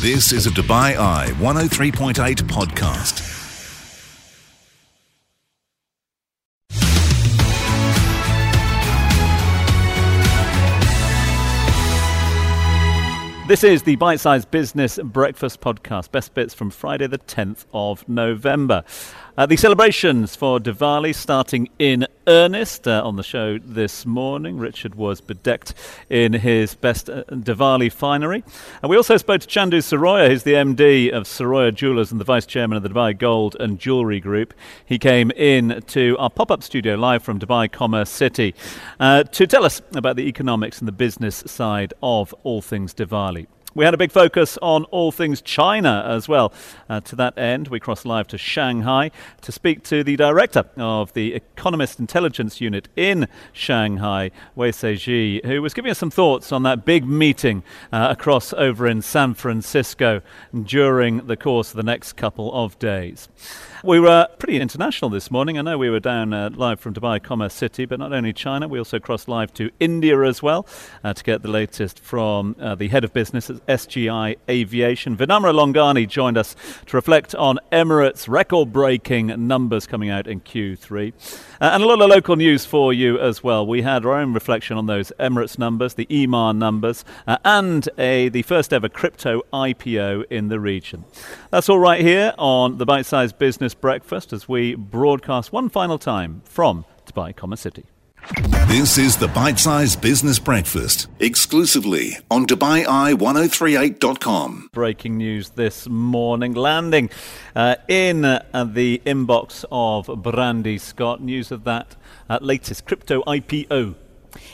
This is a Dubai Eye 103.8 podcast. This is the Bite Size Business Breakfast Podcast. Best bits from Friday, the 10th of November. Uh, the celebrations for Diwali starting in earnest uh, on the show this morning. Richard was bedecked in his best uh, Diwali finery. And we also spoke to Chandu Siroya, who's the MD of Siroya Jewelers and the Vice Chairman of the Dubai Gold and Jewellery Group. He came in to our pop up studio live from Dubai Commerce City uh, to tell us about the economics and the business side of all things Diwali. We had a big focus on all things China as well. Uh, to that end, we crossed live to Shanghai to speak to the director of the Economist Intelligence Unit in Shanghai, Weisi Xie, who was giving us some thoughts on that big meeting uh, across over in San Francisco during the course of the next couple of days. We were pretty international this morning. I know we were down uh, live from Dubai Commerce City, but not only China, we also crossed live to India as well uh, to get the latest from uh, the head of business at SGI Aviation. Vinamra Longani joined us to reflect on Emirates' record breaking numbers coming out in Q3. Uh, and a lot of local news for you as well. We had our own reflection on those Emirates numbers, the Emaar numbers, uh, and a, the first ever crypto IPO in the region. That's all right here on the Bite Size Business Breakfast as we broadcast one final time from Dubai Commerce City. This is the Bite Size Business Breakfast, exclusively on DubaiEye1038.com. Breaking news this morning, landing uh, in uh, the inbox of Brandy Scott. News of that uh, latest crypto IPO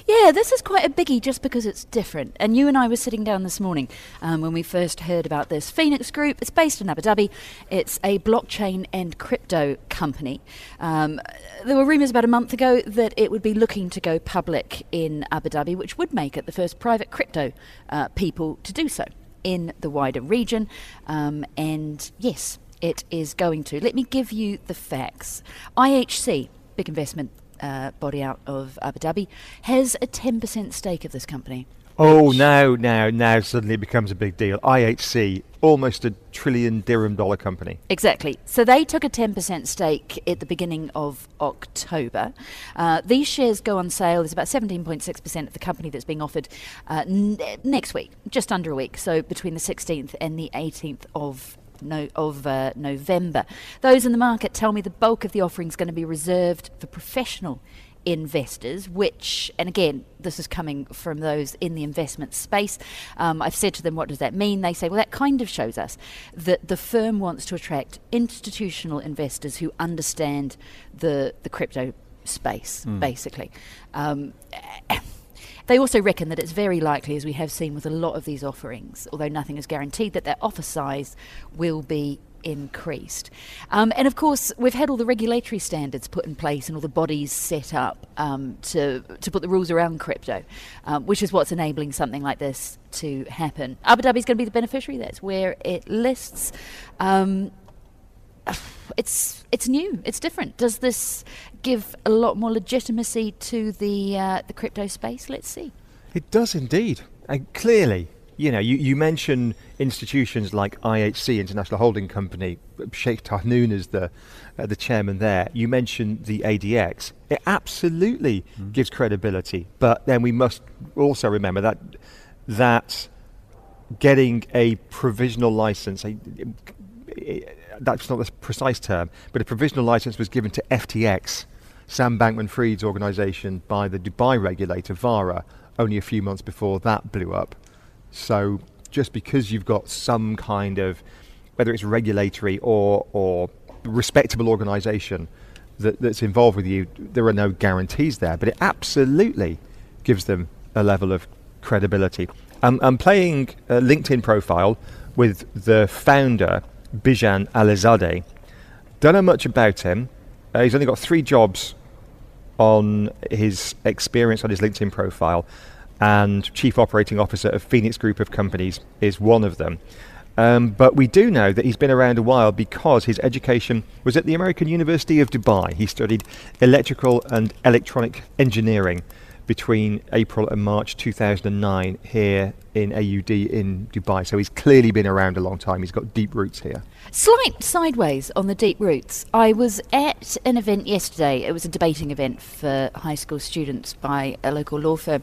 yeah, this is quite a biggie just because it's different. And you and I were sitting down this morning um, when we first heard about this. Phoenix Group, it's based in Abu Dhabi. It's a blockchain and crypto company. Um, there were rumours about a month ago that it would be looking to go public in Abu Dhabi, which would make it the first private crypto uh, people to do so in the wider region. Um, and yes, it is going to. Let me give you the facts. IHC, big investment uh, body out of Abu Dhabi, has a 10% stake of this company. Oh, now, now, now suddenly it becomes a big deal. IHC, almost a trillion dirham dollar company. Exactly. So they took a 10% stake at the beginning of October. Uh, these shares go on sale. There's about 17.6% of the company that's being offered uh, n- next week, just under a week. So between the 16th and the 18th of no, of uh, November. Those in the market tell me the bulk of the offering is going to be reserved for professional investors, which, and again, this is coming from those in the investment space. Um, I've said to them, what does that mean? They say, well, that kind of shows us that the firm wants to attract institutional investors who understand the, the crypto space, mm. basically. Um, they also reckon that it's very likely, as we have seen with a lot of these offerings, although nothing is guaranteed, that their offer size will be increased. Um, and of course, we've had all the regulatory standards put in place and all the bodies set up um, to, to put the rules around crypto, um, which is what's enabling something like this to happen. Abu Dhabi is going to be the beneficiary. That's where it lists. Um, it's it's new. It's different. Does this give a lot more legitimacy to the uh, the crypto space? Let's see. It does indeed, and clearly, you know, you, you mention institutions like IHC, International Holding Company, Sheikh Tahnoon is the uh, the chairman there. You mentioned the ADX. It absolutely mm. gives credibility, but then we must also remember that that getting a provisional license, a, that's not the precise term, but a provisional license was given to FTX, Sam Bankman Fried's organization, by the Dubai regulator, VARA, only a few months before that blew up. So just because you've got some kind of, whether it's regulatory or, or respectable organization that, that's involved with you, there are no guarantees there, but it absolutely gives them a level of credibility. I'm playing a LinkedIn profile with the founder Bijan Alizadeh. Don't know much about him. Uh, he's only got three jobs on his experience on his LinkedIn profile, and Chief Operating Officer of Phoenix Group of Companies is one of them. Um, but we do know that he's been around a while because his education was at the American University of Dubai. He studied electrical and electronic engineering between April and March 2009 here in AUD in Dubai. So he's clearly been around a long time. He's got deep roots here. Slight sideways on the deep roots. I was at an event yesterday. It was a debating event for high school students by a local law firm.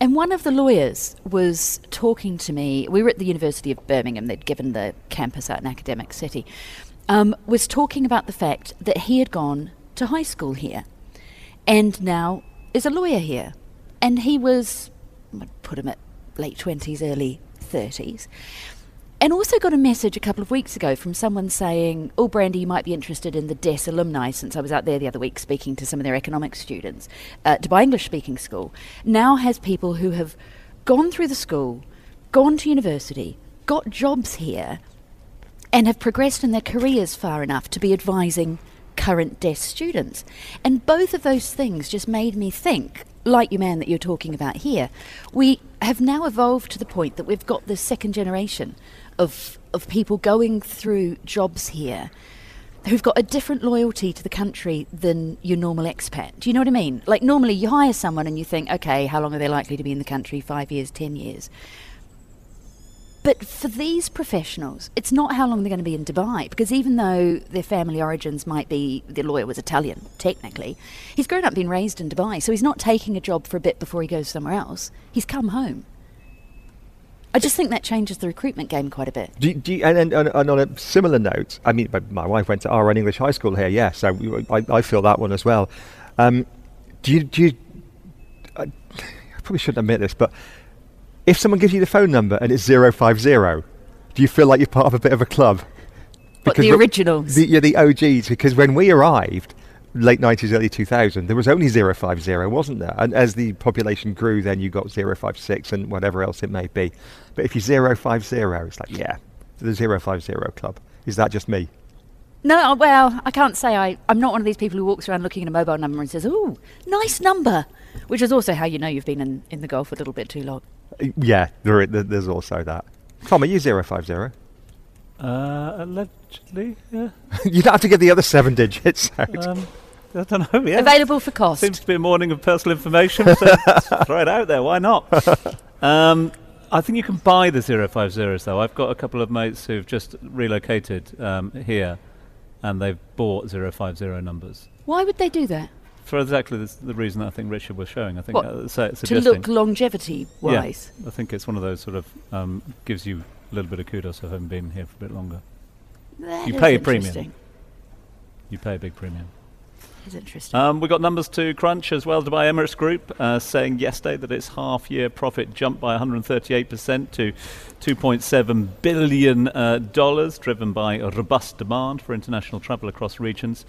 And one of the lawyers was talking to me. We were at the University of Birmingham, they'd given the campus out an academic city. Um, was talking about the fact that he had gone to high school here and now is a lawyer here. And he was, I'd put him at late 20s, early 30s. And also got a message a couple of weeks ago from someone saying, Oh, Brandy, you might be interested in the DES alumni, since I was out there the other week speaking to some of their economics students. Uh, Dubai English Speaking School now has people who have gone through the school, gone to university, got jobs here, and have progressed in their careers far enough to be advising current DES students. And both of those things just made me think, like you man that you're talking about here, we have now evolved to the point that we've got this second generation of of people going through jobs here who've got a different loyalty to the country than your normal expat. Do you know what I mean? Like normally you hire someone and you think, okay, how long are they likely to be in the country? Five years, ten years. But for these professionals, it's not how long they're going to be in Dubai, because even though their family origins might be, the lawyer was Italian, technically, he's grown up being raised in Dubai, so he's not taking a job for a bit before he goes somewhere else. He's come home. I just think that changes the recruitment game quite a bit. Do, you- do you, and, and, and on a similar note, I mean, my, wife went to Our Own English High School here, yeah, so I, I feel that one as well. Um, do you, do you I probably shouldn't admit this, but if someone gives you the phone number and it's 050, do you feel like you're part of a bit of a club? But the wh- originals. The, yeah, the OGs, because when we arrived, late 90s, early 2000, there was only 050, wasn't there? And as the population grew, then you got 056 and whatever else it may be. But if you're 050, it's like, yeah, the 050 club. Is that just me? No, uh, well, I can't say I, I'm not one of these people who walks around looking at a mobile number and says, ooh, nice number, which is also how you know you've been in, in the Gulf a little bit too long. Yeah, there, there's also that. Tom, are you 050? Uh, allegedly, yeah. you don't have to give the other seven digits out. Um, I don't know. Yeah. Available for cost. Seems to be a morning of personal information, so throw it out there. Why not? Um, I think you can buy the 050s, though. I've got a couple of mates who've just relocated um, here, and they've bought 050 numbers. Why would they do that? For exactly this, the reason I think Richard was showing. I think What, uh, so- To look longevity wise. Yeah, I think it's one of those sort of um, gives you a little bit of kudos for having been here for a bit longer. That You pay a premium. You pay a big premium. Is interesting. Um, we got numbers to crunch as well. Dubai Emirates Group uh, saying yesterday that its half-year profit jumped by 138% to 2.7 billion uh, dollars, driven by a robust demand for international travel across regions.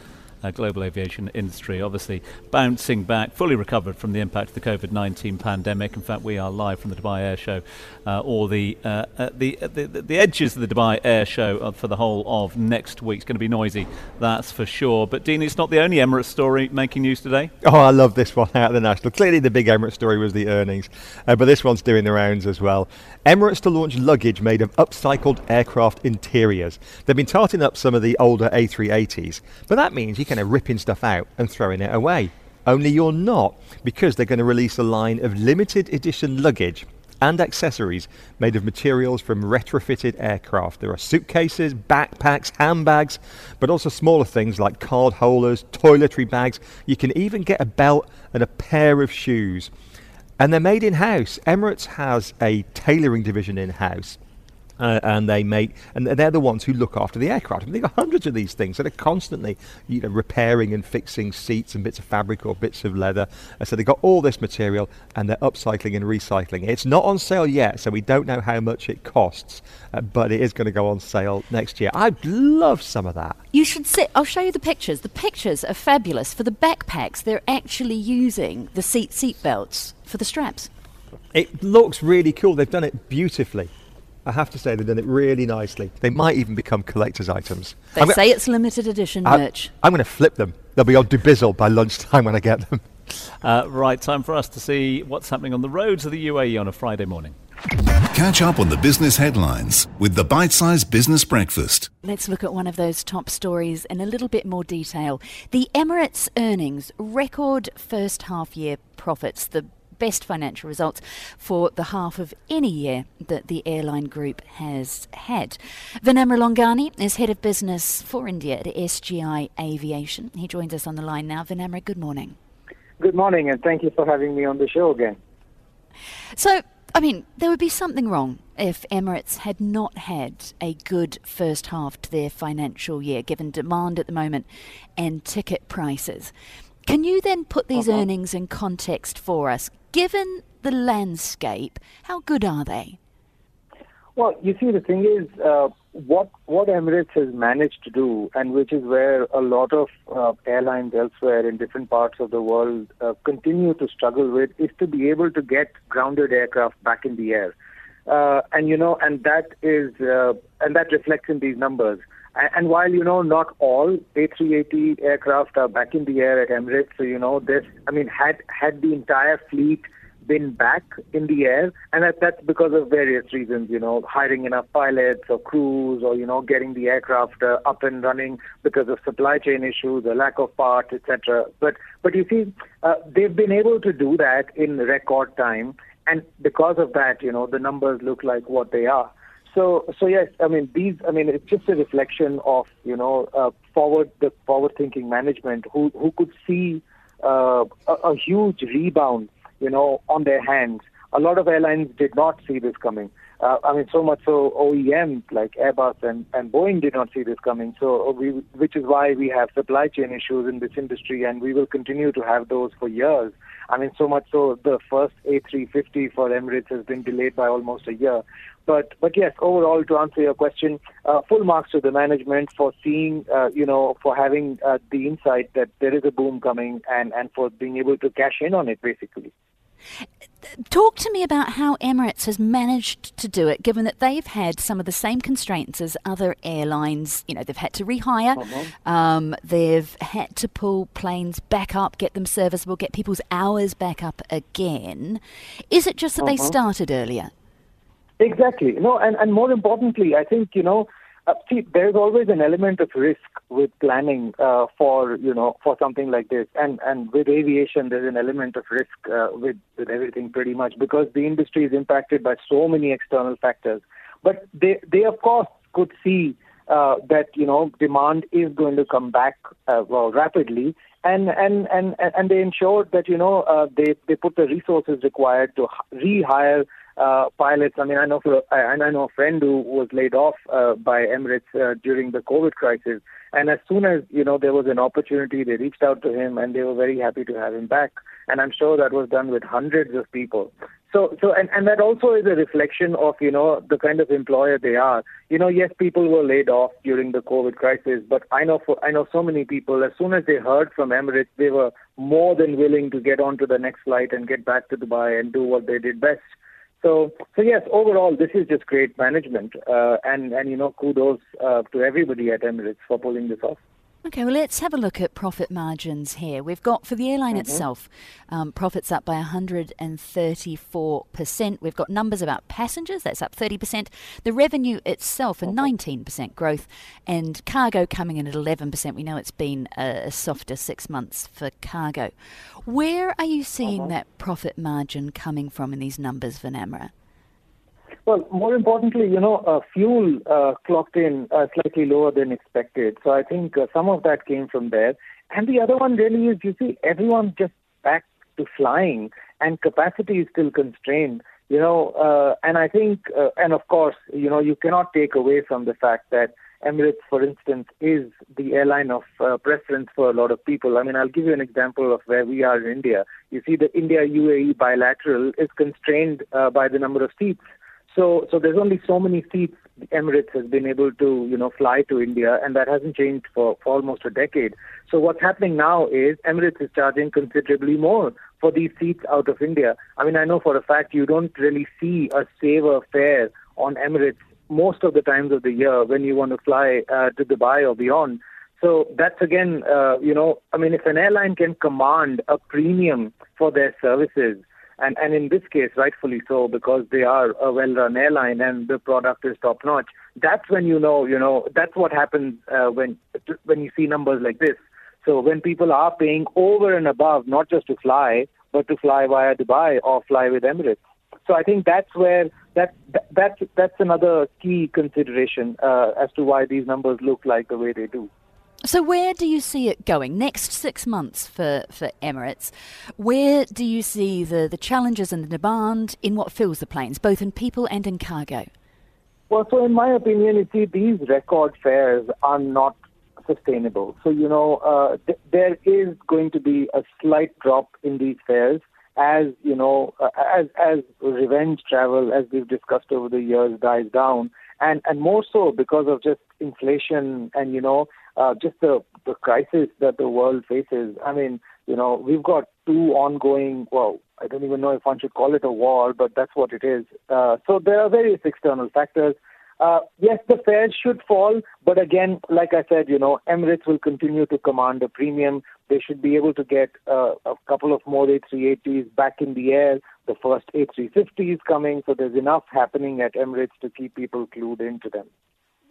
Uh, global aviation industry obviously bouncing back, fully recovered from the impact of the COVID-19 pandemic. In fact, we are live from the Dubai Air Show, uh, or the, uh, uh, the, uh, the the the edges of the Dubai Air Show uh, for the whole of next week. It's going to be noisy, that's for sure. But Dean, it's not the only Emirates story making news today. Oh, I love this one out of the national. Clearly, the big Emirates story was the earnings, but this one's doing the rounds as well. Emirates to launch luggage made of upcycled aircraft interiors. They've been tarting up some of the older A380s, but that means you're kind of ripping stuff out and throwing it away. Only you're not, because they're going to release a line of limited edition luggage and accessories made of materials from retrofitted aircraft. There are suitcases, backpacks, handbags, but also smaller things like card holders, toiletry bags. You can even get a belt and a pair of shoes. And they're made in house. Emirates has a tailoring division in house. Uh, and they make, and they're the ones who look after the aircraft. And they've got hundreds of these things that are constantly, you know, repairing and fixing seats and bits of fabric or bits of leather. And so they've got all this material, and they're upcycling and recycling. It's not on sale yet, so we don't know how much it costs, uh, but it is going to go on sale next year. I'd love some of that. You should sit. I'll show you the pictures. The pictures are fabulous. For the backpacks, they're actually using the seat seat belts for the straps. It looks really cool. They've done it beautifully. I have to say, they've done it really nicely. They might even become collector's items. They I'm go- say it's limited edition I- merch. I'm going to flip them. They'll be on Dubizzle by lunchtime when I get them. Uh, right, time for us to see what's happening on the roads of the UAE on a Friday morning. Catch up on the business headlines with the Bite Size Business Breakfast. Let's look at one of those top stories in a little bit more detail. The Emirates earnings, record first half year profits, the best financial results for the half of any year that the airline group has had. Vinamra Longani is head of business for India at SGI Aviation. He joins us on the line now. Vinamra, good morning. Good morning, and thank you for having me on the show again. So, I mean, there would be something wrong if Emirates had not had a good first half to their financial year, given demand at the moment and ticket prices. Can you then put these uh-huh. earnings in context for us? Given the landscape, how good are they? Well, you see, the thing is, uh, what what Emirates has managed to do, and which is where a lot of uh, airlines elsewhere in different parts of the world uh, continue to struggle with, is to be able to get grounded aircraft back in the air. Uh, and you know, and that is, uh, and that reflects in these numbers. And, while you know, not all A380 aircraft are back in the air at Emirates, so you know, this, I mean, had had the entire fleet been back in the air, and that, that's because of various reasons, you know, hiring enough pilots or crews, or you know, getting the aircraft uh, up and running because of supply chain issues, the lack of parts, etc. But but you see, uh, they've been able to do that in record time, and because of that, you know, the numbers look like what they are. So, so yes, I mean these. I mean it's just a reflection of you know uh, forward the forward-thinking management who who could see uh, a, a huge rebound you know, on their hands. A lot of airlines did not see this coming. Uh, I mean, so much so OEMs like Airbus and, and Boeing did not see this coming. So, uh, we, which is why we have supply chain issues in this industry, and we will continue to have those for years. I mean, so much so the first A350 for Emirates has been delayed by almost a year. But but yes, overall, to answer your question, uh, full marks to the management for seeing, uh, you know, for having uh, the insight that there is a boom coming, and and for being able to cash in on it, basically. Talk to me about how Emirates has managed to do it, given that they've had some of the same constraints as other airlines. You know, they've had to rehire, uh-huh. um, they've had to pull planes back up, get them serviceable, get people's hours back up again. Is it just that uh-huh. they started earlier? Exactly. No, and, and more importantly, I think, you know, uh, see, there's always an element of risk with planning uh, for you know for something like this, and and with aviation, there's an element of risk uh, with with everything pretty much because the industry is impacted by so many external factors. But they they of course could see uh, that you know demand is going to come back uh, well rapidly, and and and and they ensured that you know uh, they they put the resources required to rehire uh, pilots. I mean, I know for, I, I know a friend who was laid off uh, by Emirates uh, during the COVID crisis, and as soon as you know there was an opportunity, they reached out to him, and they were very happy to have him back. And I'm sure that was done with hundreds of people. So, so, and, and that also is a reflection of, you know, the kind of employer they are. You know, yes, people were laid off during the COVID crisis, but I know for, I know so many people, as soon as they heard from Emirates, they were more than willing to get on to the next flight and get back to Dubai and do what they did best. So, so yes, overall, this is just great management, uh, and and you know, kudos uh, to everybody at Emirates for pulling this off. Okay, well, let's have a look at profit margins here. We've got for the airline mm-hmm. itself, um, profits up by 134%. We've got numbers about passengers, that's up 30%. The revenue itself, a 19% mm-hmm. growth, and cargo coming in at 11%. We know it's been a, softer six months for cargo. Where are you seeing mm-hmm. that profit margin coming from in these numbers, Vinamra? Well, more importantly, you know, uh, fuel uh, clocked in uh, slightly lower than expected. So I think some of that came from there. And the other one really is, you see, everyone just back to flying, and capacity is still constrained. You know, and I think, and of course, you know, you cannot take away from the fact that Emirates, for instance, is the airline of preference for a lot of people. I mean, I'll give you an example of where we are in India. You see, the India UAE bilateral is constrained by the number of seats. So, so there's only so many seats Emirates has been able to, you know, fly to India, and that hasn't changed for, for almost a decade. So what's happening now is Emirates is charging considerably more for these seats out of India. I mean, I know for a fact you don't really see a saver fare on Emirates most of the times of the year when you want to fly uh, to Dubai or beyond. So that's again, uh, you know, I mean, if an airline can command a premium for their services, and and in this case, rightfully so, because they are a well-run airline and the product is top-notch. That's when you know, you know, that's what happens uh, when when you see numbers like this. So when people are paying over and above, not just to fly, but to fly via Dubai or fly with Emirates. So I think that's where that, that that's that's another key consideration uh, as to why these numbers look like the way they do. So where do you see it going next six months for, for Emirates? Where do you see the, the challenges and the demand in what fills the planes, both in people and in cargo? Well, so in my opinion, you see, these record fares are not sustainable. So, you know, uh, th- there is going to be a slight drop in these fares as, you know, uh, as, as revenge travel, as we've discussed over the years, dies down. And, and more so because of just inflation and, you know, uh, just the, the crisis that the world faces. I mean, you know, we've got two ongoing, well, I don't even know if one should call it a war, but that's what it is. Uh, so there are various external factors. Uh, yes, the fares should fall, but again, like I said, you know, Emirates will continue to command a premium. They should be able to get uh, a couple of more A380s back in the air. The first A350 is coming, so there's enough happening at Emirates to keep people clued into them.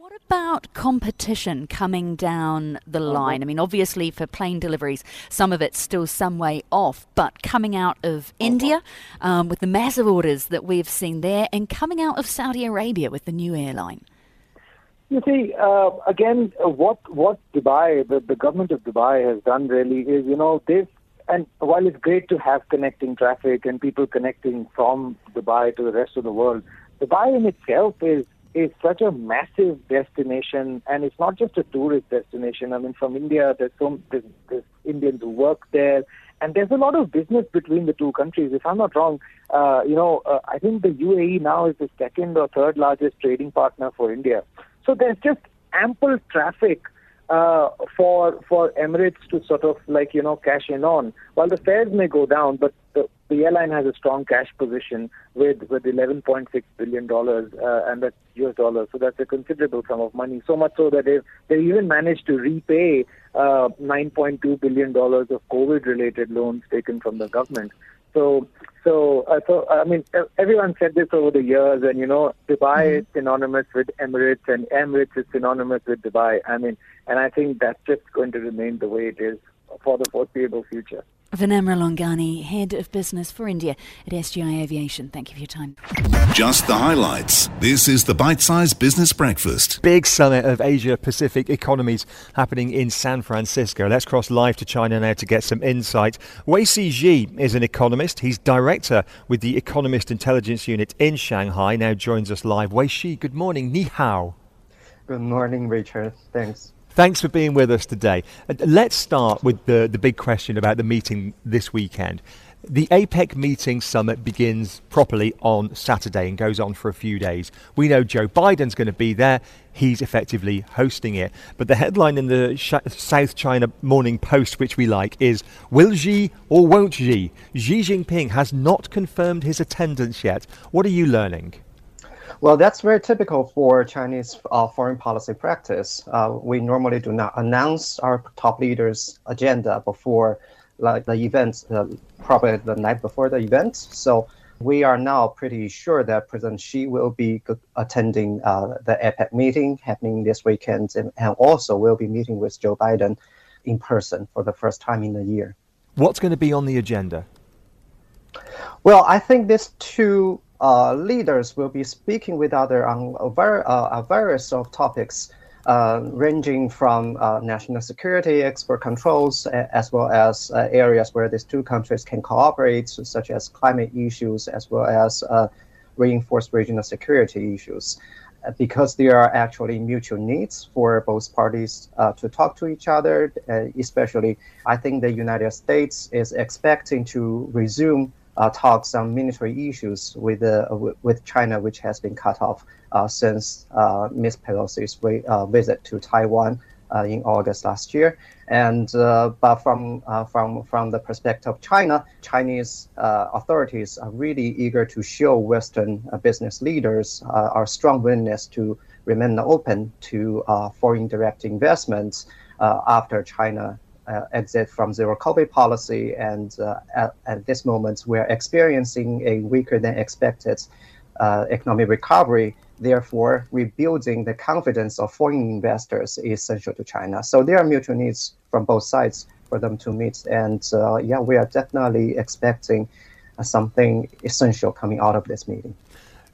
What about competition coming down the uh-huh. line? I mean, obviously, for plane deliveries, some of it's still some way off, but coming out of uh-huh. India um, with the massive orders that we've seen there, and coming out of Saudi Arabia with the new airline. You see, uh, again, uh, what what Dubai, the, the government of Dubai has done really is, you know, they've and while it's great to have connecting traffic and people connecting from Dubai to the rest of the world, Dubai in itself is is such a massive destination, and it's not just a tourist destination. I mean, from India, there's so there's, there's Indians who work there, and there's a lot of business between the two countries. If I'm not wrong, uh, you know, uh, I think the UAE now is the second or third largest trading partner for India. So there's just ample traffic uh, for for Emirates to sort of like you know cash in on. While the fares may go down, but the, the airline has a strong cash position with with 11.6 billion dollars, uh, and that's US dollars. So that's a considerable sum of money. So much so that they they even managed to repay uh, 9.2 billion dollars of COVID-related loans taken from the government. So, so, uh, so I mean, everyone said this over the years, and you know, Dubai mm-hmm. is synonymous with Emirates, and Emirates is synonymous with Dubai. I mean, and I think that's just going to remain the way it is for the foreseeable future. Vinamra Longani, Head of Business for India at SGI Aviation. Thank you for your time. Just the highlights. This is the Bite sized Business Breakfast. Big summit of Asia Pacific economies happening in San Francisco. Let's cross live to China now to get some insight. Weisi Xie is an economist. He's director with the Economist Intelligence Unit in Shanghai. Now joins us live. Wei Xi, good morning. Ni hao. Good morning, Richard. Thanks. Thanks for being with us today. Uh, let's start with the, the big question about the meeting this weekend. The APEC meeting summit begins properly on Saturday and goes on for a few days. We know Joe Biden's going to be there. He's effectively hosting it. But the headline in the Sh- South China Morning Post, which we like, is Will Xi or won't Xi? Xi Jinping has not confirmed his attendance yet. What are you learning? Well, that's very typical for Chinese uh, foreign policy practice. Uh, we normally do not announce our top leaders' agenda before like the event, uh, probably the night before the event. So we are now pretty sure that President Xi will be attending uh, the APEC meeting happening this weekend, and, and also will be meeting with Joe Biden in person for the first time in a year. What's going to be on the agenda? Well, I think these two uh, leaders will be speaking with other on a, var- uh, a various of topics, uh, ranging from uh, national security, export controls, as well as uh, areas where these two countries can cooperate, such as climate issues, as well as uh, reinforced regional security issues. Because there are actually mutual needs for both parties to talk to each other, especially, I think the United States is expecting to resume uh, talks on military issues with uh, with China, which has been cut off uh, since uh, Ms. Pelosi's uh, visit to Taiwan uh, in August last year. And but from from from the perspective of China, Chinese authorities are really eager to show Western business leaders our strong willingness to remain open to foreign direct investments after China uh, exit from zero COVID policy, and uh, at, at, this moment we're experiencing a weaker than expected uh, economic recovery. Therefore, rebuilding the confidence of foreign investors is essential to China. So there are mutual needs from both sides for them to meet. And yeah, we are definitely expecting something essential coming out of this meeting.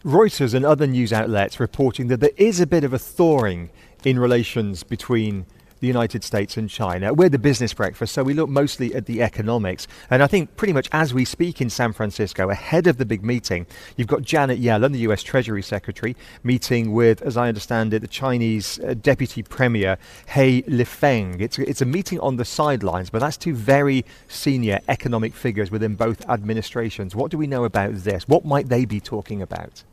Reuters and other news outlets reporting that there is a bit of a thawing in relations between the United States and China. We're the business breakfast, so we look mostly at the economics. And I think pretty much as we speak in San Francisco, ahead of the big meeting, you've got Janet Yellen, the US Treasury Secretary, meeting with, as I understand it, the Chinese uh, Deputy Premier He Lifeng. It's, it's a meeting on the sidelines, but that's two very senior economic figures within both administrations. What do we know about this? What might they be talking about?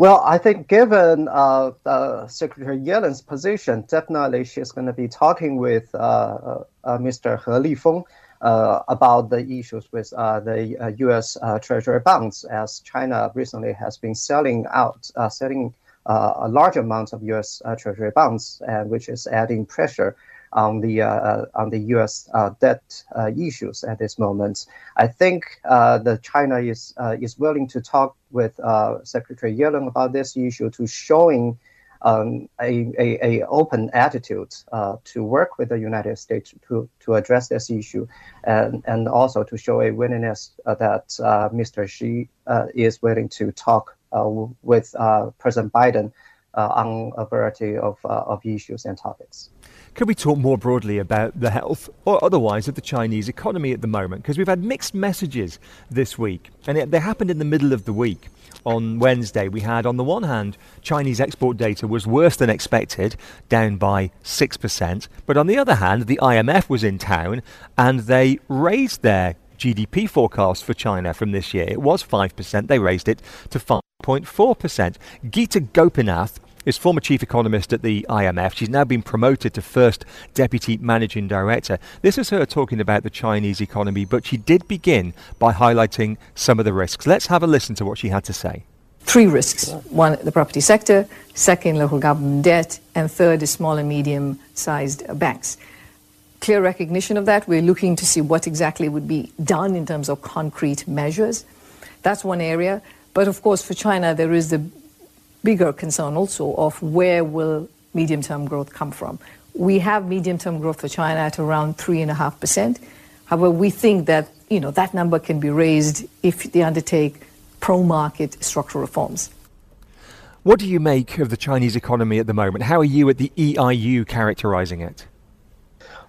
Well, I think given uh, uh, Secretary Yellen's position, definitely she's going to be talking with uh, uh, uh Mr. He Lifeng uh, about the issues with the U.S. Treasury bonds, as China recently has been selling out, selling a large amount of U.S. Treasury bonds, and which is adding pressure on the uh, on the U.S. Uh, debt uh, issues at this moment. I think the China is is willing to talk with Secretary Yellen about this issue to showing. Um, a, a, a, open attitude uh, to work with the United States to, to address this issue and, and also to show a willingness uh, that uh, Mr. Xi is willing to talk with President Biden on a variety of, of issues and topics. Can we talk more broadly about the health or otherwise of the Chinese economy at the moment? Because we've had mixed messages this week, and it, they happened in the middle of the week. On Wednesday, we had, on the one hand, Chinese export data was worse than expected, down by 6%. But on the other hand, the IMF was in town and they raised their GDP forecast for China from this year. It was 5%, they raised it to 5.4%. Geeta Gopinath is former chief economist at the IMF. She's now been promoted to first deputy managing director. This is her talking about the Chinese economy, but she did begin by highlighting some of the risks. Let's have a listen to what she had to say. Three risks one, the property sector, second, local government debt, and third, the small and medium sized banks. Clear recognition of that. We're looking to see what exactly would be done in terms of concrete measures. That's one area. But of course, for China, there is the bigger concern also of where will medium-term growth come from. We have medium-term growth for China at around 3.5%. However, we think that you know, that number can be raised if they undertake pro-market structural reforms. What do you make of the Chinese economy at the moment? How are you at the EIU characterizing it?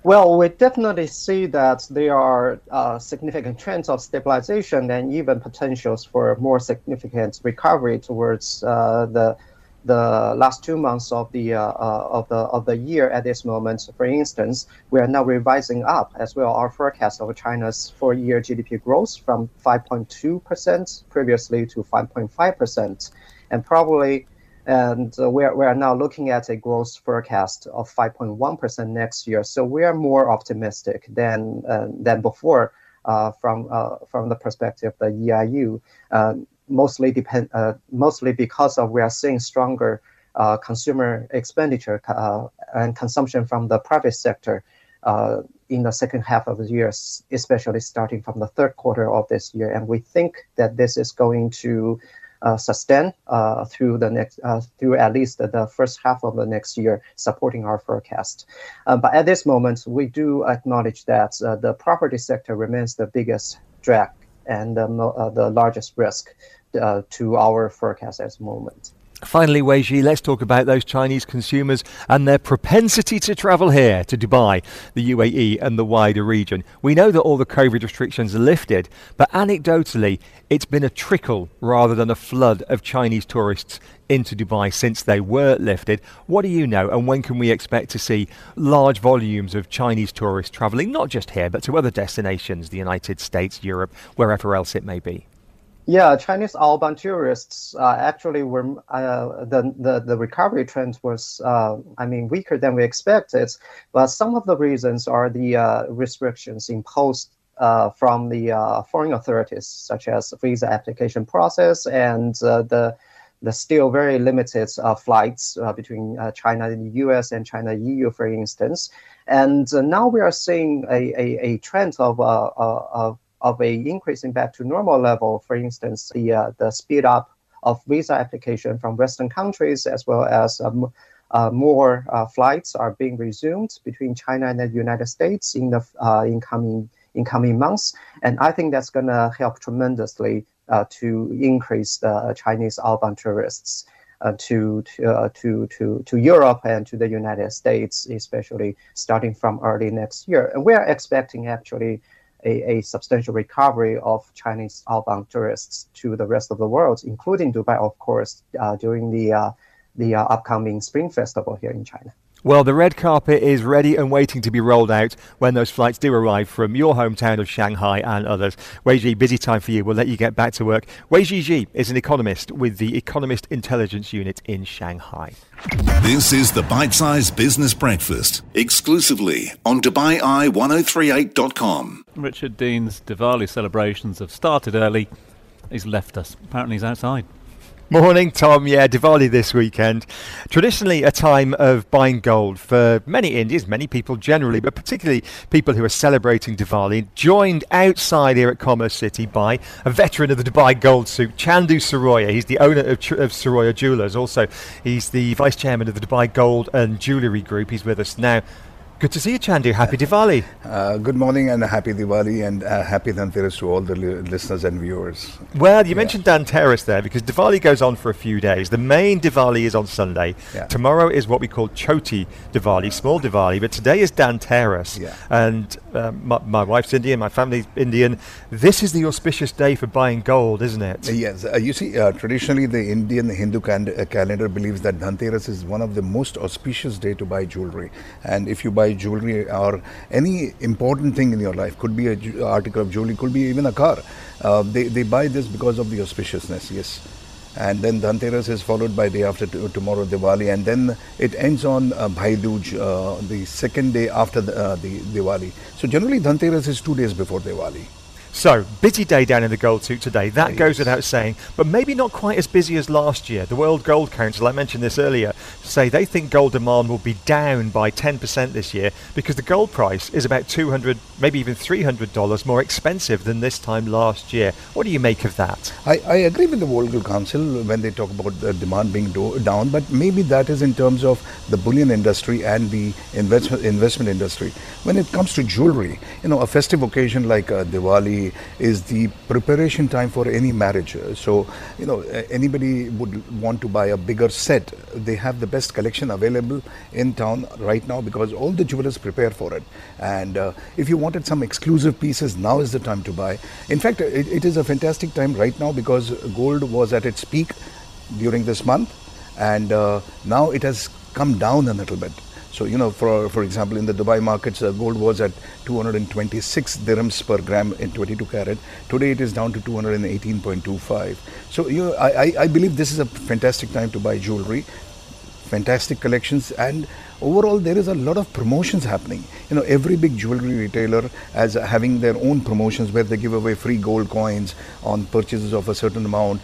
Well, we definitely see that there are uh, significant trends of stabilization and even potentials for more significant recovery towards uh, the the last two months of the uh, uh of the of the year at this moment. For instance, we are now revising up as well our forecast of China's four-year GDP growth from 5.2 percent previously to 5.5 percent, and probably and uh, we, are, we are now looking at a growth forecast of 5.1% next year. So we are more optimistic than uh, than before uh, from uh, from the perspective of the EIU. Uh, mostly depend uh, mostly because of we are seeing stronger consumer expenditure and consumption from the private sector. in the second half of the year, especially starting from the third quarter of this year, and we think that this is going to uh, Uh, sustain uh, through the next uh, through at least the first half of the next year, supporting our forecast. Uh, but at this moment, we do acknowledge that uh, the property sector remains the biggest drag and the largest risk to our forecast at the moment. Finally, Wei Ji, let's talk about those Chinese consumers and their propensity to travel here to Dubai, the UAE, and the wider region. We know that all the COVID restrictions are lifted, but anecdotally, it's been a trickle rather than a flood of Chinese tourists into Dubai since they were lifted. What do you know, and when can we expect to see large volumes of Chinese tourists travelling, not just here, but to other destinations, the United States, Europe, wherever else it may be? Yeah, Chinese outbound tourists uh, actually were uh, the, the the recovery trend was uh, I mean weaker than we expected, but some of the reasons are the uh, restrictions imposed uh, from the uh, foreign authorities, such as visa application process and the the still very limited flights between China and the U.S. and China EU, for instance. And now we are seeing a, a, a trend of, of of a increasing back to normal level. For instance, the uh, the speed up of visa application from Western countries as well as um, uh, more uh, flights are being resumed between China and the United States in the uh, incoming in coming months, and I think that's going to help tremendously uh, to increase the Chinese outbound tourists. Uh, to to, uh, to to to Europe and to the United States, especially starting from early next year, and we are expecting actually a, a substantial recovery of Chinese outbound tourists to the rest of the world, including Dubai, of course, uh, during the uh, the uh, upcoming Spring Festival here in China. Well, the red carpet is ready and waiting to be rolled out when those flights do arrive from your hometown of Shanghai and others. Wei Ji, busy time for you. We'll let you get back to work. Weisi Xie is an economist with the Economist Intelligence Unit in Shanghai. This is the Bite Size Business Breakfast, exclusively on DubaiEye1038.com. Richard Dean's Diwali celebrations have started early. He's left us. Apparently, he's outside. Morning, Tom. Yeah, Diwali this weekend. Traditionally, a time of buying gold for many Indians, many people generally, but particularly people who are celebrating Diwali. Joined outside here at Commerce City by a veteran of the Dubai Gold Souk, Chandu Siroya. He's the owner of, of Siroya Jewelers. Also, he's the vice chairman of the Dubai Gold and Jewellery Group. He's with us now. Good to see you, Chandu. Happy Diwali. Uh, good morning and happy Diwali and uh, happy Dhanteras to all the li- listeners and viewers. Well, you yeah. mentioned Dhanteras there because Diwali goes on for a few days. The main Diwali is on Sunday. Yeah. Tomorrow is what we call Choti Diwali, small Diwali, but today is Dhanteras. Yeah. And um, my, my, wife's Indian, my family's Indian. This is the auspicious day for buying gold, isn't it? Uh, yes. Uh, you see, uh, traditionally the Indian Hindu can- uh, calendar believes that Dhanteras is one of the most auspicious day to buy jewelry. And if you buy jewelry or any important thing in your life, could be an article of jewelry, could be even a car. Uh, they, they buy this because of the auspiciousness, yes. And then Dhanteras is followed by day after t- tomorrow Diwali, and then it ends on uh, Bhai Dooj, uh, the second day after the, uh, the Diwali. So generally Dhanteras is two days before Diwali. So, busy day down in the Gold Souk today. That yes. goes without saying, but maybe not quite as busy as last year. The World Gold Council, I mentioned this earlier, say they think gold demand will be down by 10% this year because the gold price is about 200, maybe even $300 more expensive than this time last year. What do you make of that? I, I agree with the World Gold Council when they talk about the demand being do- down, but maybe that is in terms of the bullion industry and the investment investment industry. When it comes to jewelry, you know, a festive occasion like uh, Diwali is the preparation time for any marriage. So, you know, anybody would want to buy a bigger set. They have the best collection available in town right now because all the jewelers prepare for it. And uh, if you wanted some exclusive pieces, now is the time to buy. In fact, it, it is a fantastic time right now because gold was at its peak during this month and uh, now it has come down a little bit. So, you know, for for example, in the Dubai markets, uh, gold was at 226 dirhams per gram in 22 carat. Today it is down to 218.25. So, you know, I, I believe this is a fantastic time to buy jewelry, fantastic collections, and overall there is a lot of promotions happening. You know every big jewelry retailer as having their own promotions where they give away free gold coins on purchases of a certain amount.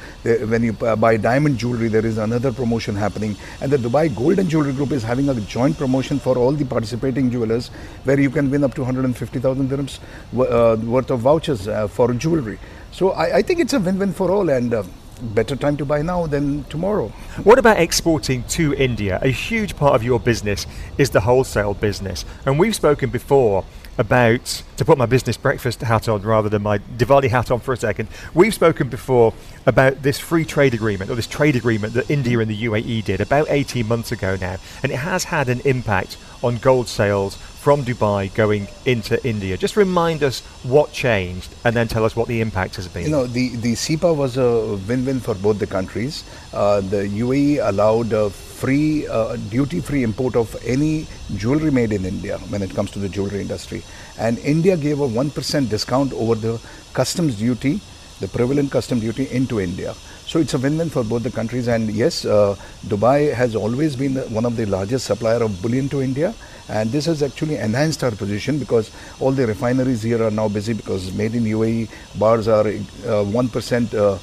When you buy diamond jewelry there is another promotion happening. And the dubai gold and jewelry group is having a joint promotion for all the participating jewelers where you can win up to 150000 dirhams uh, worth of vouchers uh, for jewelry. So I, I, think it's a win-win for all and uh, better time to buy now than tomorrow. What about exporting to India? A huge part of your business is the wholesale business. And we've spoken before about, to put my business breakfast hat on rather than my Diwali hat on for a second, we've spoken before about this free trade agreement or this trade agreement that India and the UAE did about 18 months ago now. And it has had an impact on gold sales from Dubai going into India. Just remind us what changed and then tell us what the impact has been. You know, the, the CEPA was a win win for both the countries. Uh, the UAE allowed a free, uh, duty free import of any jewelry made in India when it comes to the jewelry industry. And India gave a 1% discount over the customs duty, the prevalent custom duty into India. So it's a win-win for both the countries. And yes, uh, Dubai has always been one of the largest supplier of bullion to India. And this has actually enhanced our position because all the refineries here are now busy because made in UAE bars are uh, 1% uh,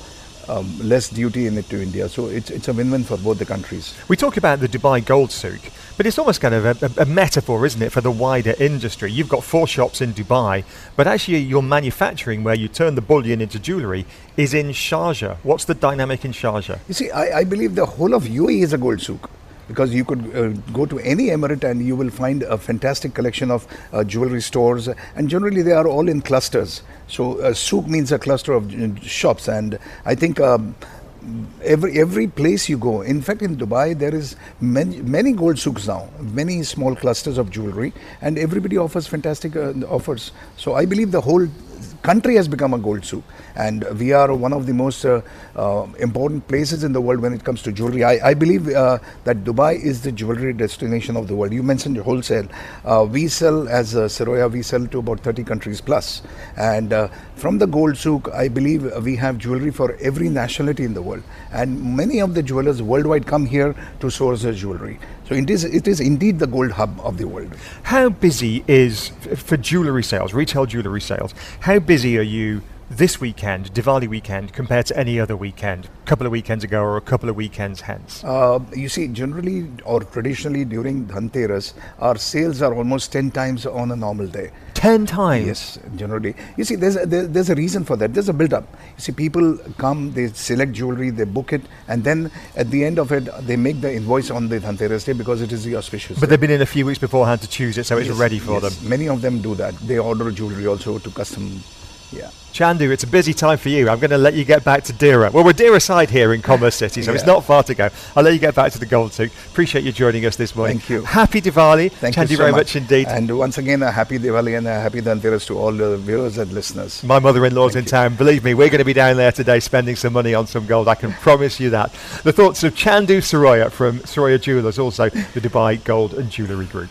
um, less duty in it to India. So it's, it's a win-win for both the countries. We talk about the Dubai Gold Souk, but it's almost kind of a, a, metaphor, isn't it, for the wider industry? You've got four shops in Dubai, but actually your manufacturing, where you turn the bullion into jewellery, is in Sharjah. What's the dynamic in Sharjah? You see, I, I believe the whole of UAE is a gold souk because you could uh, go to any emirate and you will find a fantastic collection of uh, jewelry stores, and generally they are all in clusters. So uh, souk means a cluster of uh, shops, and I think. Um, every every place you go. In fact, in Dubai, there is many, many gold souks now, many small clusters of jewelry, and everybody offers fantastic uh, offers. So I believe the whole country has become a gold souk and we are one of the most uh, uh, important places in the world when it comes to jewelry. I, I believe uh, that Dubai is the jewelry destination of the world. You mentioned wholesale. Uh, we sell, as uh, Siroya, we sell to about 30 countries plus. And uh, from the gold souk, I believe we have jewelry for every nationality in the world. And many of the jewelers worldwide come here to source their jewelry. So it is, it is indeed the gold hub of the world. How busy is, for jewellery sales, retail jewellery sales, how busy are you this weekend, Diwali weekend, compared to any other weekend, a couple of weekends ago or a couple of weekends hence? Uh, you see, generally or traditionally during Dhanteras, our sales are almost 10 times on a normal day. 10 times? Yes, generally. You see, there's a, there, there's a reason for that. There's a build up. You see, people come, they select jewelry, they book it, and then at the end of it, they make the invoice on the Dhanteras day because it is the auspicious But day. they've been in a few weeks beforehand to choose it, so it's ready for yes. them. Many of them do that. They order jewelry also to custom. Yeah. Chandu, it's a busy time for you. I'm going to let you get back to Deira. Well, we're Deira side here in Commerce City, so it's not far to go. I'll let you get back to the Gold Souk. Appreciate you joining us this morning. Thank you. Happy Diwali. Thank Chandu you so very much. indeed. And once again, a happy Diwali and a happy Dhanteras to all the viewers and listeners. My mother-in-law's Thank in you. town. Believe me, we're going to be down there today spending some money on some gold. I can promise you that. The thoughts of Chandu Siroya from Siroya Jewelers, also the Dubai Gold and Jewellery Group.